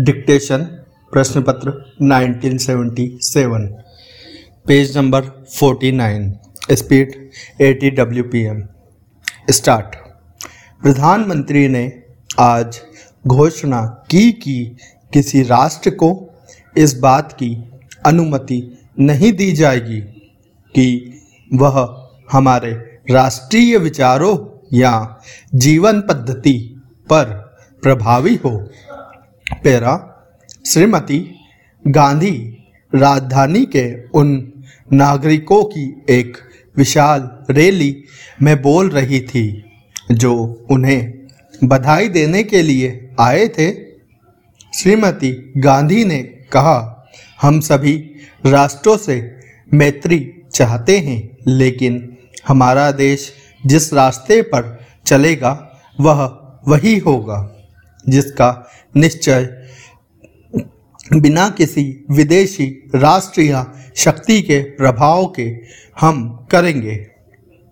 Dictation प्रश्न पत्र 1977 page number 49 speed 80 W P M start. प्रधानमंत्री ने आज घोषणा की कि किसी राष्ट्र को इस बात की अनुमति नहीं दी जाएगी कि वह हमारे राष्ट्रीय विचारों या जीवन पद्धति पर प्रभावी हो। पेरा, श्रीमती गांधी राजधानी के उन नागरिकों की एक विशाल रैली में बोल रही थी, जो उन्हें बधाई देने के लिए आए थे। श्रीमती गांधी ने कहा, हम सभी राष्ट्रों से मैत्री चाहते हैं, लेकिन हमारा देश जिस रास्ते पर चलेगा, वह वही होगा। जिसका निश्चय बिना किसी विदेशी राष्ट्र या शक्ति के प्रभाव के हम करेंगे।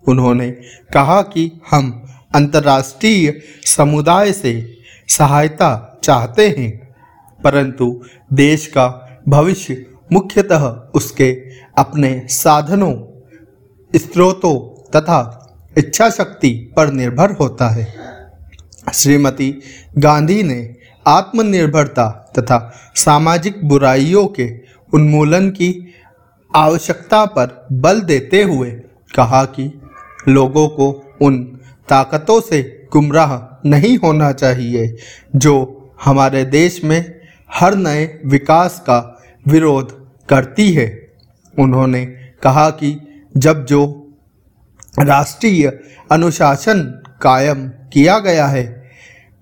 उन्होंने कहा कि हम अंतर्राष्ट्रीय समुदाय से सहायता चाहते हैं, परंतु देश का भविष्य मुख्यतः उसके अपने साधनों, स्रोतों तथा इच्छा शक्ति पर निर्भर होता है। श्रीमती गांधी ने आत्मनिर्भरता तथा सामाजिक बुराइयों के उन्मूलन की आवश्यकता पर बल देते हुए कहा कि लोगों को उन ताकतों से गुमराह नहीं होना चाहिए, जो हमारे देश में हर नए विकास का विरोध करती है। उन्होंने कहा कि जब जो राष्ट्रीय अनुशासन कायम किया गया है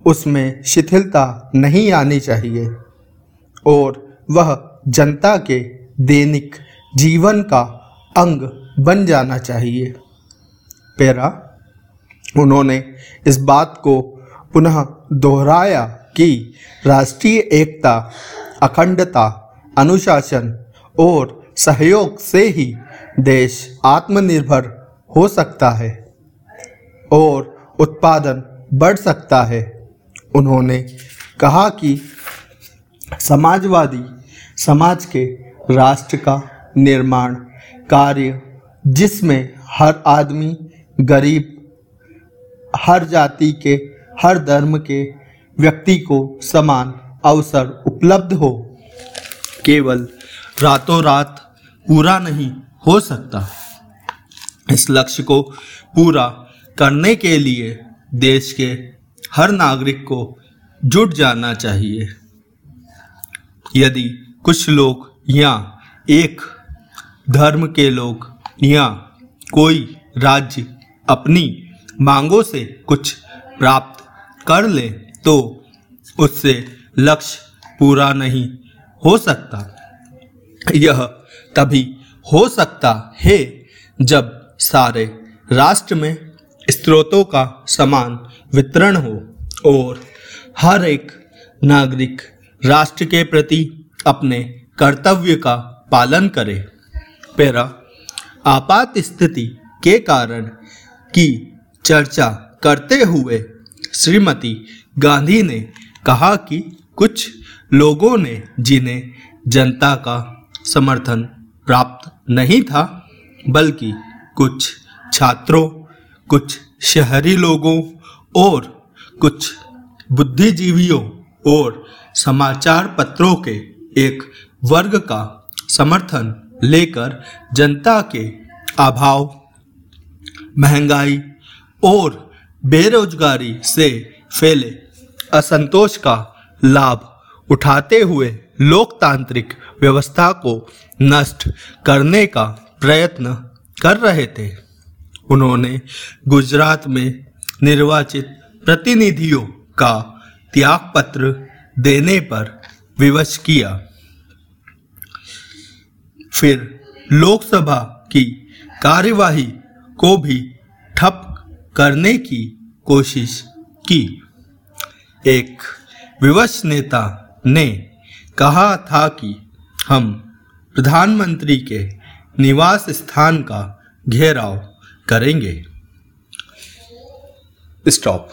उसमें शिथिलता नहीं आनी चाहिए और वह जनता के दैनिक जीवन का अंग बन जाना चाहिए। पेरा, उन्होंने इस बात को पुनः दोहराया कि राष्ट्रीय एकता, अखंडता, अनुशासन और सहयोग से ही देश आत्मनिर्भर हो सकता है और उत्पादन बढ़ सकता है। उन्होंने कहा कि समाजवादी समाज के राष्ट्र का निर्माण कार्य जिसमें हर आदमी, गरीब, हर जाति के, हर धर्म के व्यक्ति को समान अवसर उपलब्ध हो, केवल रातों रात पूरा नहीं हो सकता। इस लक्ष्य को पूरा करने के लिए देश के हर नागरिक को जुट जाना चाहिए। यदि कुछ लोग या एक धर्म के लोग या कोई राज्य अपनी मांगों से कुछ प्राप्त कर ले तो उससे लक्ष्य पूरा नहीं हो सकता। यह तभी हो सकता है जब सारे राष्ट्र में स्रोतों का समान वितरण हो और हर एक नागरिक राष्ट्र के प्रति अपने कर्तव्य का पालन करे। पैरा, आपात स्थिति के कारण की चर्चा करते हुए श्रीमती गांधी ने कहा कि कुछ लोगों ने जिन्हें जनता का समर्थन प्राप्त नहीं था, बल्कि कुछ छात्रों कुछ शहरी लोगों और कुछ बुद्धिजीवियों और समाचार पत्रों के एक वर्ग का समर्थन लेकर जनता के अभाव, महँगाई और बेरोजगारी से फैले असंतोष का लाभ उठाते हुए लोकतांत्रिक व्यवस्था को नष्ट करने का प्रयत्न कर रहे थे। उन्होंने गुजरात में निर्वाचित प्रतिनिधियों का त्याग पत्र देने पर विवश किया। फिर लोकसभा की कार्यवाही को भी ठप करने की कोशिश की। एक विवश नेता ने कहा था कि हम प्रधानमंत्री के निवास स्थान का घेराव करेंगे। स्टॉप